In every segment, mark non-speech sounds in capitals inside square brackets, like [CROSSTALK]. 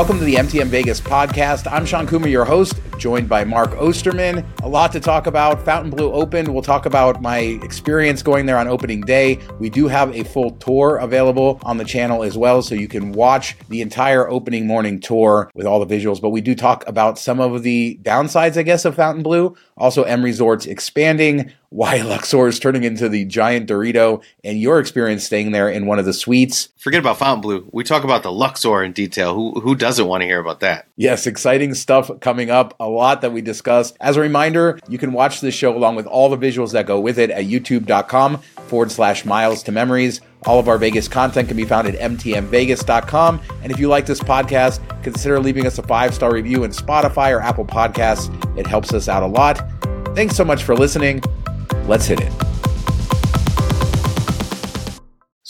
Welcome to the MTM Vegas podcast. I'm Shawn Coomer, your host, joined by Mark Osterman. A lot to talk about. Fontainebleau Open. We'll talk about my experience going there on opening day. We do have a full tour available on the channel as well, so you can watch the entire opening morning tour with all the visuals. But we do talk about some of the downsides, I guess, of Fontainebleau. Also, M Resorts expanding [LAUGHS] why Luxor is turning into the giant Dorito and your experience staying there in one of the suites. Forget about Fontainebleau. We talk about the Luxor in detail. Who who doesn't want to hear about that? Yes, exciting stuff coming up. A lot that we discussed. As a reminder, you can watch this show along with all the visuals that go with it at youtube.com forward slash miles to memories. All of our Vegas content can be found at mtmvegas.com. And if you like this podcast, consider leaving us a five star review in Spotify or Apple Podcasts. It helps us out a lot. Thanks so much for listening. Let's hit it.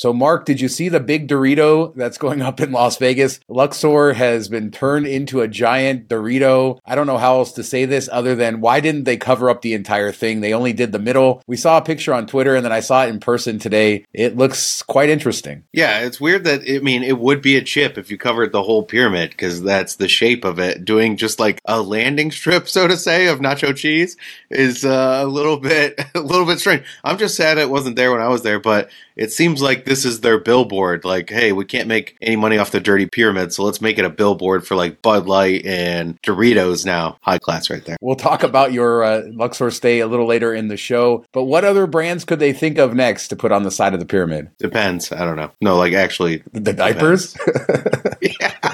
So, Mark, did you see the big Dorito that's going up in Las Vegas? Luxor has been turned into a giant Dorito. I don't know how else to say this other than why didn't they cover up the entire thing? They only did the middle. We saw a picture on Twitter and then I saw it in person today. It looks quite interesting. Yeah, it's weird that, I mean, it would be a chip if you covered the whole pyramid because that's the shape of it. Doing just like a landing strip, so to say, of nacho cheese is uh, a little bit, [LAUGHS] a little bit strange. I'm just sad it wasn't there when I was there, but it seems like this is their billboard. Like, hey, we can't make any money off the dirty pyramid, so let's make it a billboard for like Bud Light and Doritos now. High class right there. We'll talk about your uh, Luxor stay a little later in the show. But what other brands could they think of next to put on the side of the pyramid? Depends. I don't know. No, like actually, the diapers. [LAUGHS] yeah.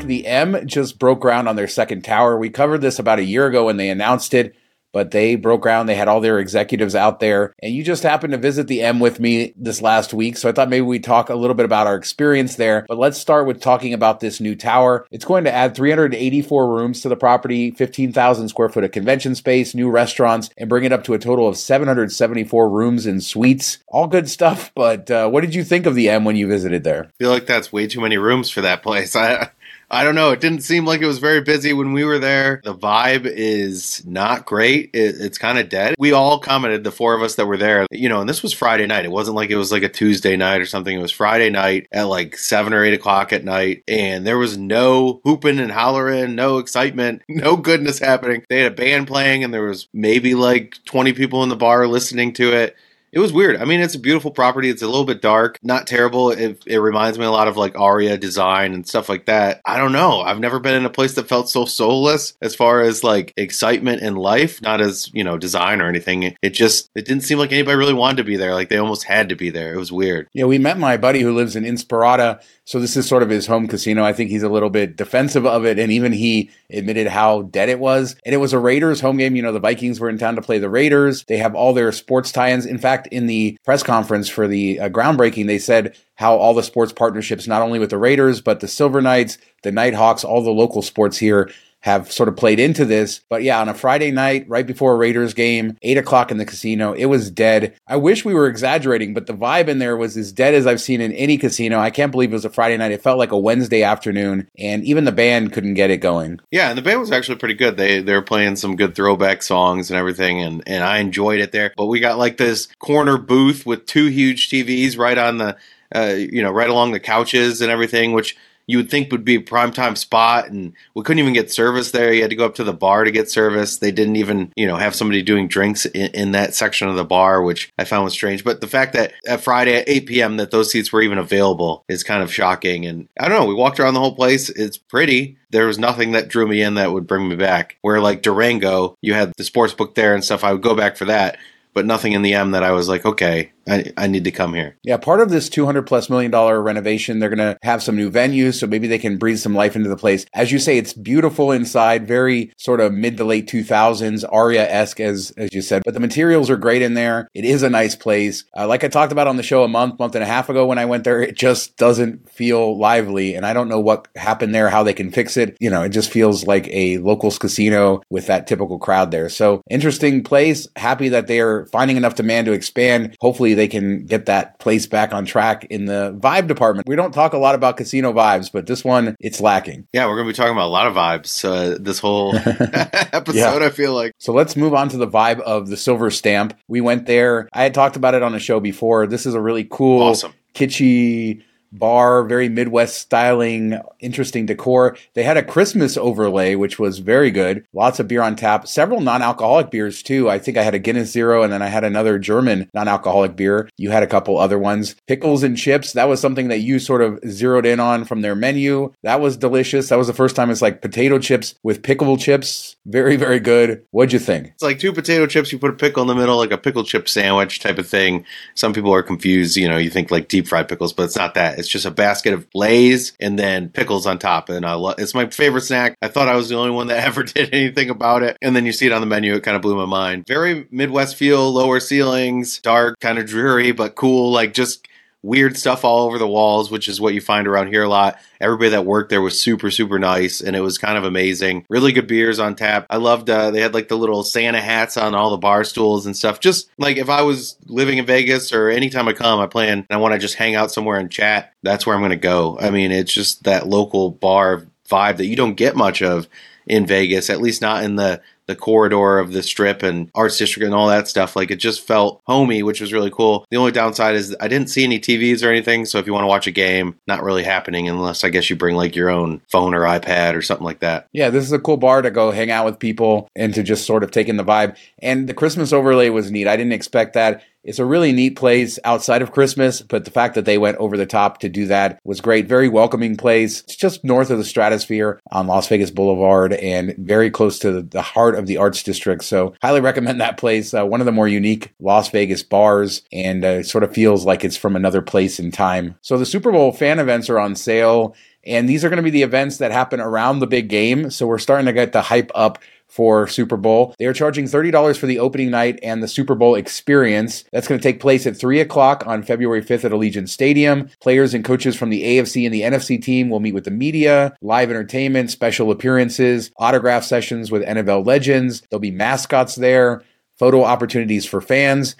The M just broke ground on their second tower. We covered this about a year ago when they announced it, but they broke ground. They had all their executives out there. And you just happened to visit the M with me this last week. So I thought maybe we'd talk a little bit about our experience there. But let's start with talking about this new tower. It's going to add 384 rooms to the property, 15,000 square foot of convention space, new restaurants, and bring it up to a total of 774 rooms and suites. All good stuff. But uh, what did you think of the M when you visited there? I feel like that's way too many rooms for that place. [LAUGHS] I I don't know. It didn't seem like it was very busy when we were there. The vibe is not great. It, it's kind of dead. We all commented, the four of us that were there, you know, and this was Friday night. It wasn't like it was like a Tuesday night or something. It was Friday night at like seven or eight o'clock at night. And there was no hooping and hollering, no excitement, [LAUGHS] no goodness happening. They had a band playing and there was maybe like 20 people in the bar listening to it it was weird. I mean, it's a beautiful property. It's a little bit dark, not terrible. It, it reminds me a lot of like Aria design and stuff like that. I don't know. I've never been in a place that felt so soulless as far as like excitement and life, not as, you know, design or anything. It just, it didn't seem like anybody really wanted to be there. Like they almost had to be there. It was weird. Yeah, we met my buddy who lives in Inspirada. So this is sort of his home casino. I think he's a little bit defensive of it. And even he admitted how dead it was. And it was a Raiders home game. You know, the Vikings were in town to play the Raiders. They have all their sports tie ins. In fact, in the press conference for the uh, groundbreaking, they said how all the sports partnerships, not only with the Raiders, but the Silver Knights, the Knight Hawks, all the local sports here have sort of played into this. But yeah, on a Friday night, right before a Raiders game, eight o'clock in the casino, it was dead. I wish we were exaggerating, but the vibe in there was as dead as I've seen in any casino. I can't believe it was a Friday night. It felt like a Wednesday afternoon, and even the band couldn't get it going. Yeah, and the band was actually pretty good. They they were playing some good throwback songs and everything, and and I enjoyed it there. But we got like this corner booth with two huge TVs right on the, uh, you know, right along the couches and everything, which you would think would be a prime time spot and we couldn't even get service there. You had to go up to the bar to get service. They didn't even you know have somebody doing drinks in, in that section of the bar which i found was strange. But the fact that at friday at 8 p.m that those seats were even available is kind of shocking. And i don't know we walked around the whole place. It's pretty. There was nothing that drew me in that would bring me back. Where like durango you had the sports book there and stuff. I would go back for that but nothing in the M that I was like, okay, I, I need to come here. Yeah, part of this 200 plus million dollar renovation, they're going to have some new venues, so maybe they can breathe some life into the place. As you say, it's beautiful inside, very sort of mid to late 2000s, Aria esque, as, as you said, but the materials are great in there. It is a nice place. Uh, like I talked about on the show a month, month and a half ago when I went there, it just doesn't feel lively. And I don't know what happened there, how they can fix it. You know, it just feels like a locals casino with that typical crowd there. So interesting place. Happy that they are finding enough demand to expand. Hopefully, hopefully they can get that place back on track in the vibe department. We don't talk a lot about casino vibes, but this one it's lacking. Yeah, we're going to be talking about a lot of vibes uh, this whole [LAUGHS] [LAUGHS] episode. Yeah. I feel like. So let's move on to the vibe of the Silver Stamp. We went there. I had talked about it on a show before. This is a really cool, awesome, kitschy bar, very Midwest styling, interesting decor. They had a Christmas overlay, which was very good. Lots of beer on tap, several non alcoholic beers too. I think I had a Guinness Zero and then I had another German non alcoholic beer. You had a couple other ones. Pickles and chips, that was something that you sort of zeroed in on from their menu. That was delicious. That was the first time it's like potato chips with pickle chips. Very, very good. What'd you think? It's like two potato chips, you put a pickle in the middle, like a pickle chip sandwich type of thing. Some people are confused, you know, you think like deep fried pickles, but it's not that. It's just a basket of Lay's and then pickles on top. And I love it's my favorite snack. I thought I was the only one that [LAUGHS] ever did anything about it. And then you see it on the menu, it kind of blew my mind. Very Midwest feel, lower ceilings, dark, kind of dreary, but cool. Like just weird stuff all over the walls, which is what you find around here a lot. Everybody that worked there was super, super nice, and it was kind of amazing. Really good beers on tap. I loved. Uh, they had like the little Santa hats on all the bar stools and stuff. Just like if I was living in Vegas or anytime I come, I plan and I want to just hang out somewhere and chat. That's where I'm going to go. I mean, it's just that local bar vibe that you don't get much of in Vegas, at least not in the the corridor of the strip and arts district and all that stuff. Like it just felt homey, which was really cool. The only downside is I didn't see any TVs or anything. So if you want to watch a game, not really happening unless I guess you bring like your own phone or iPad or something like that. Yeah, this is a cool bar to go hang out with people and to just sort of take in the vibe. And the Christmas overlay was neat. I didn't expect that. It's a really neat place outside of Christmas, but the fact that they went over the top to do that was great. Very welcoming place. It's just north of the stratosphere on Las Vegas Boulevard and very close to the heart of the arts district. So, highly recommend that place. Uh, one of the more unique Las Vegas bars and uh, sort of feels like it's from another place in time. So, the Super Bowl fan events are on sale. And these are going to be the events that happen around the big game. So we're starting to get the hype up for Super Bowl. They are charging $30 for the opening night and the Super Bowl experience. That's going to take place at 3 o'clock on February 5th at Allegiant Stadium. Players and coaches from the AFC and the NFC team will meet with the media, live entertainment, special appearances, autograph sessions with NFL legends. There'll be mascots there, photo opportunities for fans.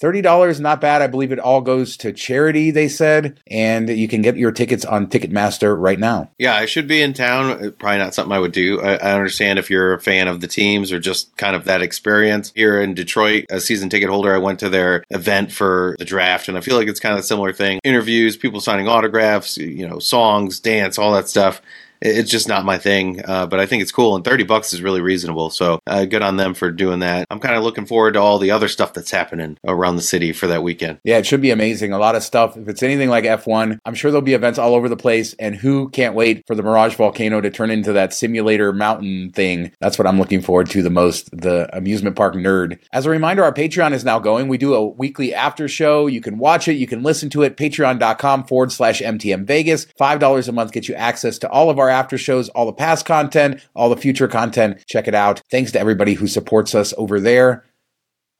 $30 not bad. I believe it all goes to charity, they said. And you can get your tickets on Ticketmaster right now. Yeah, I should be in town. Uh, probably not something I would do. I, I, understand if you're a fan of the teams or just kind of that experience. Here in Detroit, a season ticket holder, I went to their event for the draft, and I feel like it's kind of a similar thing. Interviews, people signing autographs, you know, songs, dance, all that stuff it's just not my thing. Uh, but I think it's cool, and thirty bucks is really reasonable. So uh, good on them for doing that. I'm kind of looking forward to all the other stuff that's happening around the city for that weekend. Yeah, it should be amazing. A lot of stuff. If it's anything like F1, I'm sure there'll be events all over the place. And who can't wait for the Mirage Volcano to turn into that simulator mountain thing? That's what I'm looking forward to the most. The amusement park nerd. As a reminder, our Patreon is now going. We do a weekly after show. You can watch it. You can listen to it. Patreon.com forward slash MTM Vegas. Five dollars a month gets you access to all of our after shows, all the past content, all the future content. Check it out. Thanks to everybody who supports us over there.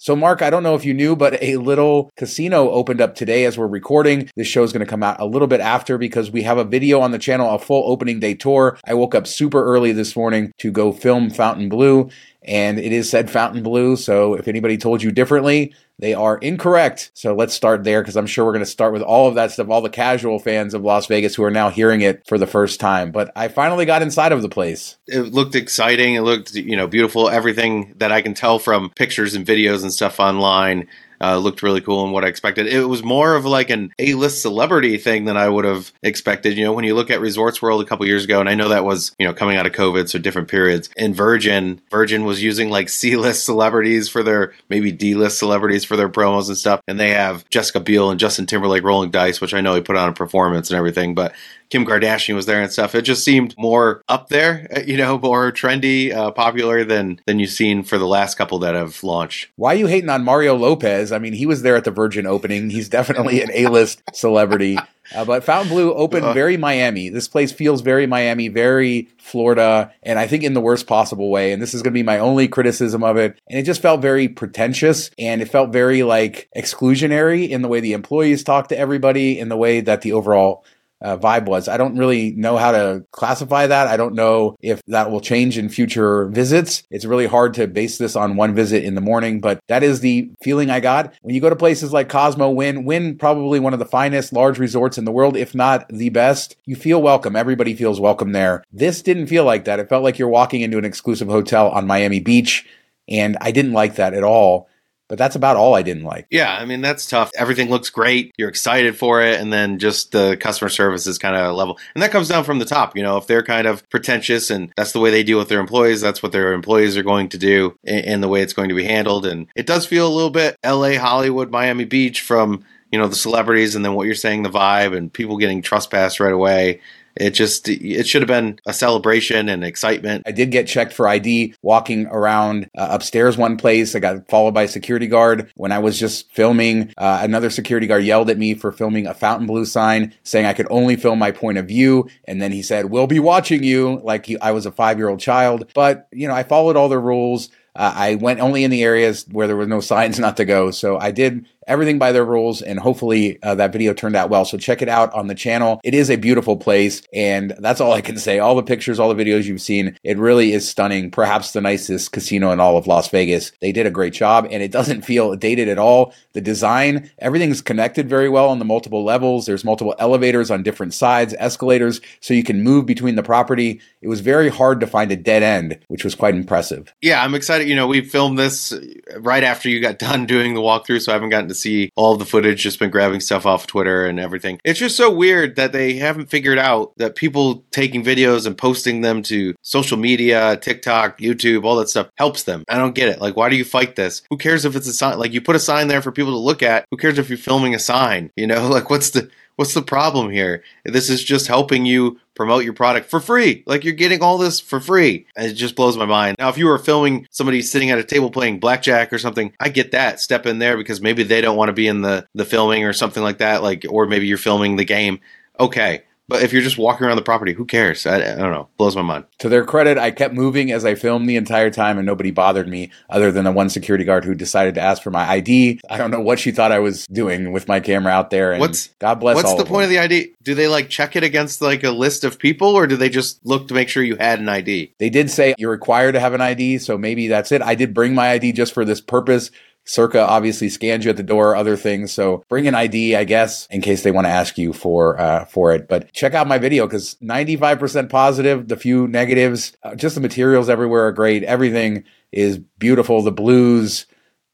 So, Mark, I don't know if you knew, but a little casino opened up today as we're recording. This show is going to come out a little bit after because we have a video on the channel, a full opening day tour. I woke up super early this morning to go film Fontainebleau, and it is said fountain blue. So, if anybody told you differently, they are incorrect. So let's start there because I'm sure we're going to start with all of that stuff, all the casual fans of Las Vegas who are now hearing it for the first time. But I finally got inside of the place. It looked exciting. It looked, you know, beautiful. Everything that I can tell from pictures and videos and stuff online uh, looked really cool and what I expected. It was more of like an A-list celebrity thing than I would have expected. You know, when you look at Resorts World a couple years ago, and I know that was you know coming out of COVID, so different periods. and Virgin, Virgin was using like [LAUGHS] C-list celebrities for their maybe D-list celebrities for their promos and stuff, and they have Jessica Biel and Justin Timberlake rolling dice, which I know he put on a performance and everything, but Kim Kardashian was there and stuff. It just seemed more up there, [LAUGHS] you know, more trendy, uh, popular than than you've seen for the last couple that have launched. Why are you hating on Mario Lopez? I mean, he was there at the Virgin opening. He's definitely an A-list celebrity. [LAUGHS] Uh, but Blue opened uh, very Miami. This place feels very Miami, very Florida, and I think in the worst possible way. And this is going to be my only criticism of it. And it just felt very pretentious and it felt very like exclusionary in the way the employees talk to everybody, in the way that the overall uh, vibe was. I don't really know how to classify that. I don't know if that will change in future visits. It's really hard to base this on one visit in the morning, but that is the feeling I got. When you go to places like Cosmo, Wynn, Wynn probably one of the finest large resorts in the world, if not the best, you feel welcome. Everybody feels welcome there. This didn't feel like that. It felt like you're walking into an exclusive hotel on Miami Beach, and I didn't like that at all. But that's about all I didn't like. Yeah, I mean that's tough. Everything looks great. You're excited for it, and then just the customer service is kind of level, and that comes down from the top. You know, if they're kind of pretentious and that's the way they deal with their employees, that's what their employees are going to do, and the way it's going to be handled. And it does feel a little bit L.A., Hollywood, Miami Beach from you know the celebrities, and then what you're saying, the vibe, and people getting trespassed right away. It just it should have been a celebration and excitement. I did get checked for ID walking around uh, upstairs one place. I got followed by a security guard when I was just filming. Uh, another security guard yelled at me for filming a Fontainebleau sign, saying I could only film my point of view. And then he said, "We'll be watching you," like he, I was a five year old child. But you know, I followed all the rules. Uh, I went only in the areas where there was no [LAUGHS] signs not to go. So I did everything by their rules, and hopefully uh, that video turned out well. So check it out on the channel. It is a beautiful place, and that's all I can say. All the pictures, all the videos you've seen, it really is stunning. Perhaps the nicest casino in all of Las Vegas. They did a great job, and it doesn't feel dated at all. The design, everything's connected very well on the multiple levels. There's multiple elevators on different sides, escalators, so you can move between the property. It was very hard to find a dead end, which was quite impressive. Yeah, I'm excited. You know, we filmed this right after you got done doing the walkthrough, so I haven't gotten to see all the footage, just been grabbing stuff off Twitter and everything. It's just so weird that they haven't figured out that people taking videos and posting them to social media, TikTok, YouTube, all that stuff helps them. I don't get it. Like, why do you fight this? Who cares if it's a sign? Like, you put a sign there for people to look at. Who cares if you're filming a sign? You know, [LAUGHS] like, what's the What's the problem here? This is just helping you promote your product for free. Like you're getting all this for free. And it just blows my mind. Now, if you were filming somebody sitting at a table playing blackjack or something, I get that. Step in there because maybe they don't want to be in the the filming or something like that. Like, or maybe you're filming the game. Okay, but if you're just walking around the property, who cares? I, I, don't know. Blows my mind. To their credit, I kept moving as I filmed the entire time, and nobody bothered me other than the one security guard who decided to ask for my ID. I don't know what she thought I was doing with my camera out there. And what's God bless. What's the of point of the ID? Do they like check it against like a list of people, or do they just look to make sure you had an ID? They did say you're required to have an ID, so maybe that's it. I did bring my ID just for this purpose Circa obviously scans you at the door, other things. So bring an ID, I guess, in case they want to ask you for uh, for it. But check out my video because 95% positive, the few negatives, uh, just the materials everywhere are great. Everything is beautiful. The blues,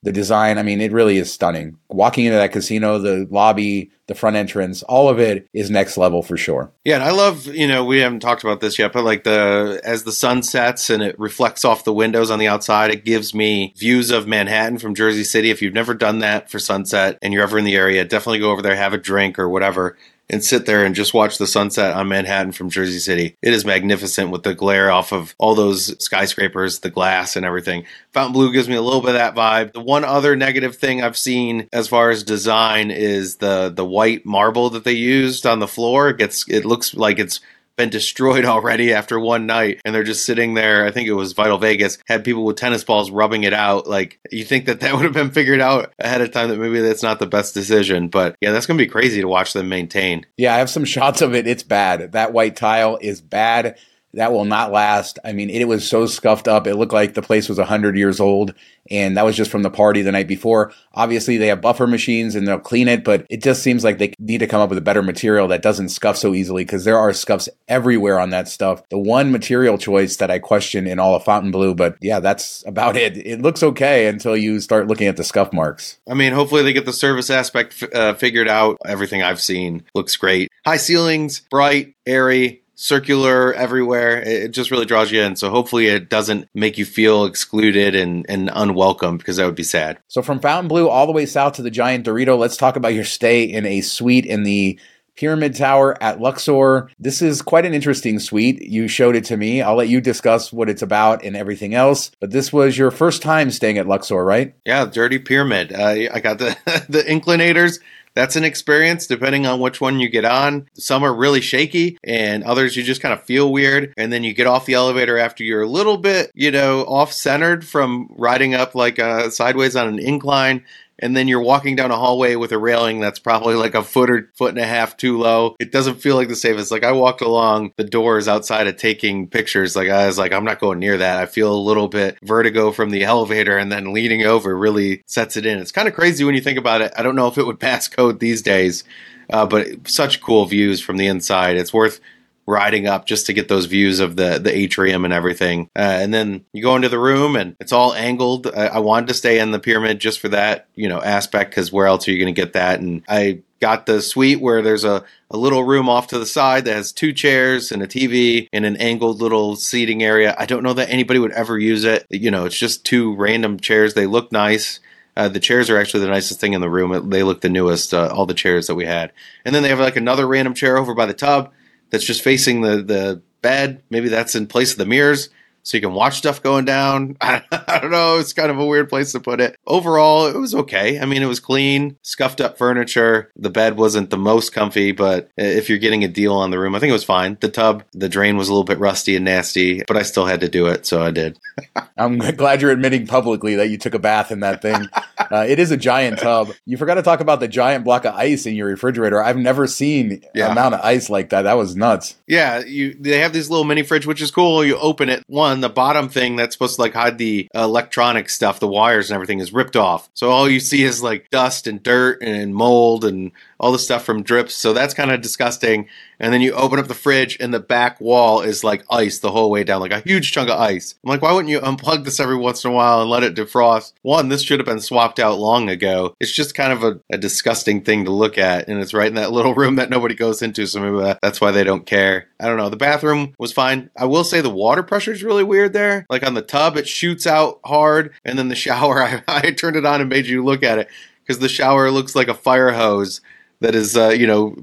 the design, I mean, it really is stunning. Walking into that casino, the lobby, the front entrance, all of it is next level for sure. Yeah, and I love, you know, we haven't talked about this yet, but like the as the sun sets and it reflects off the windows on the outside, it gives me views of Manhattan from Jersey City. If you've never done that for sunset and you're ever in the area, definitely go over there, have a drink or whatever and sit there and just watch the sunset on Manhattan from Jersey City. It is magnificent with the glare off of all those skyscrapers, the glass, and everything. Fontainebleau gives me a little bit of that vibe. The one other negative thing I've seen as far as design is the the white marble that they used on the floor. It gets it looks like it's been destroyed [LAUGHS] already after one night and they're just sitting there. I think it was vital vegas had people with tennis balls rubbing it out. Like you think that that [LAUGHS] would have been figured out ahead of time that maybe that's not the best decision but yeah that's gonna be crazy to watch them maintain. Yeah i have some [LAUGHS] shots of it. It's bad. That white tile is bad that will not last. I mean, it was so scuffed up. It looked like the place was 100 years old. And that was just from the party the night before. Obviously, they have buffer machines and they'll clean it, but it just seems like they need to come up with a better material that doesn't scuff so easily because there are scuffs everywhere on that stuff. The one material choice that I question in all of Fontainebleau, but yeah, that's about it. It looks okay until you start looking at the scuff marks. I mean, hopefully they get the service aspect uh, figured out. Everything I've seen looks great. High ceilings, bright, airy circular everywhere. It just really draws you in. So hopefully it doesn't make you feel excluded and, and unwelcome because that would be sad. So from Fontainebleau all the way south to the Giant Dorito, let's talk about your stay in a suite in the Pyramid Tower at Luxor. This is quite an interesting suite. You showed it to me. I'll let you discuss what it's about and everything else. But this was your first time staying at Luxor, right? Yeah, Dirty Pyramid. Uh, I got the [LAUGHS] the inclinators that's an experience depending on which one you get on. Some are really shaky and others you just kind of feel weird. And then you get off the elevator after you're a little bit, you know, off centered from riding up like uh, sideways on an incline and then you're walking down a hallway with a railing that's probably like a foot or foot and a half too low. It doesn't feel like the safest. Like I walked along the doors outside of taking pictures. Like I was like, I'm not going near that. I feel a little bit vertigo from the elevator, and then leaning over really sets it in. It's kind of crazy when you think about it. I don't know if it would [LAUGHS] pass code these days, uh, but such cool views from the inside. It's worth riding up just to get those views of the the atrium and everything. Uh, and then you go into the room and it's all angled. I, I wanted to stay in the pyramid just for that you know aspect because where else are you going to get that? And I got the suite where there's a, a little room off to the side that has two chairs and a TV and an angled little seating area. I don't know that anybody would ever use it. You know, it's just two random chairs. They look nice. Uh, the chairs are actually the nicest thing in the room. They look the newest, uh, all the chairs that we had. And then they have like another random chair over by the tub that's just facing the the bed. Maybe that's in place of the mirrors so you can watch stuff going down. [LAUGHS] I, don't know. It's kind of a weird place to put it. Overall, it was okay. I mean, it was clean, scuffed up furniture. The bed wasn't the most comfy, but if you're getting a deal on the room, I think it was fine. The tub, the drain was a little bit rusty and nasty, but I still had to do it, so I did. [LAUGHS] I'm glad you're admitting publicly that you took a bath in that thing. [LAUGHS] Uh, it is a giant tub. You forgot to talk about the giant block of ice in your refrigerator. I've never seen yeah. amount of ice like that. That was nuts. Yeah, you they have this little mini fridge, which is cool. You open it, one the bottom thing that's supposed to like hide the electronic stuff, the wires and everything is ripped off. So all you see is like dust and dirt and mold and all the stuff from drips. So that's kind of disgusting. And then you open up the fridge and the back wall is like ice the whole way down, like a huge chunk of ice. I'm like, why wouldn't you unplug this every once in a while and let it defrost? One, this should have been swapped out long ago. It's just kind of a, a disgusting thing to look at. And it's right in that little [LAUGHS] room that nobody goes into. So maybe that's why they don't care. I don't know. The bathroom was fine. I will say the water pressure is really weird there. Like on the tub, it shoots out hard. And then the [LAUGHS] shower, I, I turned it on and made you look at it because the shower looks like a fire hose that is uh, you know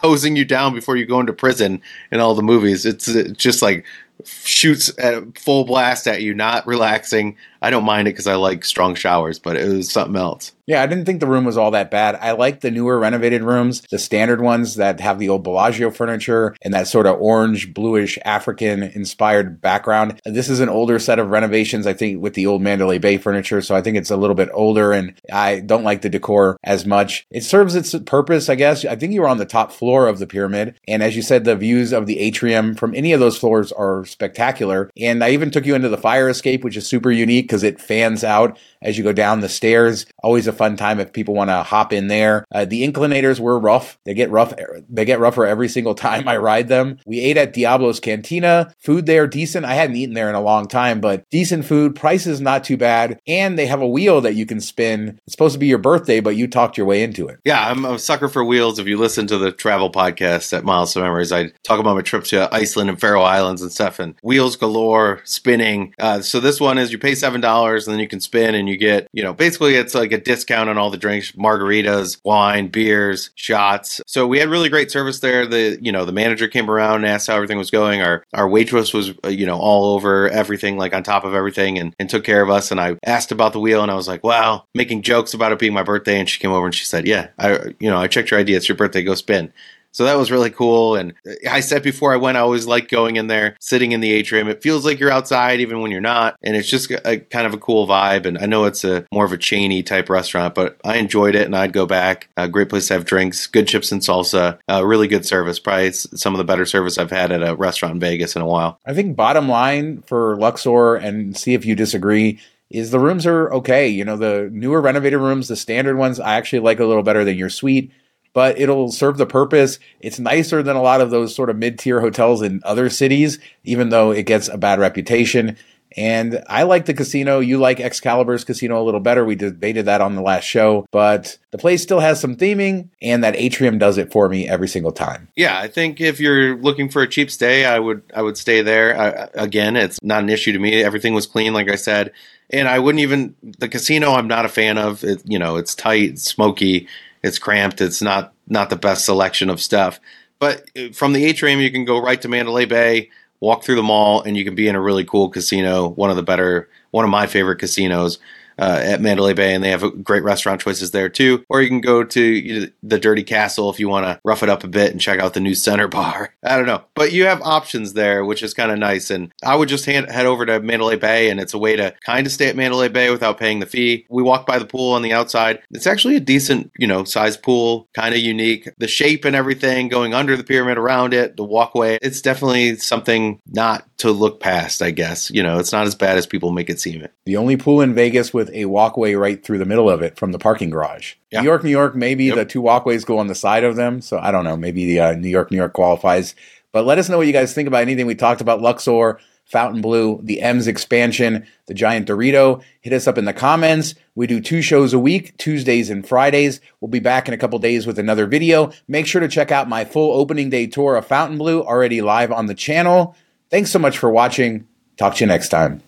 hosing you down before you go into prison in all the movies. It's, it's just like shoots at full blast at you, not relaxing. I don't mind it because I like strong showers, but it was something else. Yeah, I didn't think the room was all that bad. I like the newer renovated rooms, the standard ones that have the old Bellagio furniture and that sort of orange, bluish, African inspired background. This is an older set of renovations, I think, with the old Mandalay Bay furniture. So I think it's a little bit older and I don't like the decor as much. It serves its purpose, I guess. I think you were on the top floor of the pyramid. And as you said, the views of the atrium from any of those floors are spectacular. And I even took you into the fire escape, which is super unique because it fans out as you go down the stairs. Always a fun time if people want to hop in there. Uh, the inclinators were rough. They get rough. They get rougher every single [LAUGHS] time I ride them. We ate at Diablo's Cantina. Food there decent. I hadn't eaten there in a long time, but decent food. Prices not too bad. And they have a wheel that you can spin. It's supposed to be your birthday, but you talked your way into it. Yeah, I'm a sucker for wheels. If you listen to the travel podcast at Miles to Memories, I talk about my trip to Iceland and Faroe Islands and stuff, and wheels galore, spinning. Uh, so this one is you pay seven dollars and then you can spin and you get, you know, basically it's like a discount on all the drinks, margaritas, wine, beers, shots. So we had really great service there. The, you know, the manager came around and asked how everything was going. Our, our waitress was, uh, you know, all over everything, like on top of everything and, and took care of us. And I asked about the wheel and I was like, wow, making jokes about it being my birthday. And she came over and she said, yeah, I, you know, I checked your ID. It's your birthday. Go spin. So that was really cool. And I said before I went, I always like going in there, sitting in the atrium. It feels like you're outside even when you're not. And it's just a, kind of a cool vibe. And I know it's a more of a chainy type restaurant, but I enjoyed it and I'd go back. A great place to have drinks, good chips and salsa, really good service. Probably some of the better service I've had at a restaurant in Vegas in a while. I think bottom line for Luxor, and see if you disagree, is the rooms are okay. You know, the newer renovated rooms, the standard ones, I actually like a little better than your suite but it'll serve the purpose. It's nicer than a lot of those sort of mid tier hotels in other cities, even though it gets a bad reputation. And I like the casino. You like Excalibur's casino a little better. We debated that on the last show, but the place still has some theming, and that atrium does it for me every single time. Yeah, I think if you're looking for a cheap stay, I would I would stay there. I, again, it's not an issue to me. Everything was clean, like I said, and I wouldn't even the casino. I'm not a fan of. It, you know, it's tight, smoky it's cramped. It's not not the best selection of stuff. But uh, from the atrium, you can go right to Mandalay Bay, walk through the mall, and you can be in a really cool casino. One of the better, one of my favorite casinos. Uh, at Mandalay Bay, and they have a great restaurant choices there too. Or you can go to you know, the Dirty Castle if you want to rough it up a bit and check out the new Center Bar. [LAUGHS] I don't know, but you have options there, which is kind of nice. And I would just hand, head over to Mandalay Bay, and it's a way to kind of stay at Mandalay Bay without paying the fee. We walk by the pool on the outside. It's actually a decent, you know, size pool, kind of unique. The shape and everything going under the pyramid around it, the walkway. It's definitely something not to look past, I guess. You know, it's not as bad as people make it seem. The only pool in Vegas with a walkway right through the middle of it from the parking garage. Yeah. New York, New York, maybe yep. the two walkways go on the side of them. So I don't know. Maybe the uh, New York, New York qualifies. But let us know what you guys think about anything we talked about Luxor, Fontainebleau, the M's expansion, the Giant Dorito. Hit us up in the comments. We do two shows a week, Tuesdays and Fridays. We'll be back in a couple days with another video. Make sure to check out my full opening day tour of Fontainebleau already live on the channel. Thanks so much for watching. Talk to you next time.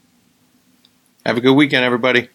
Have a good weekend, everybody.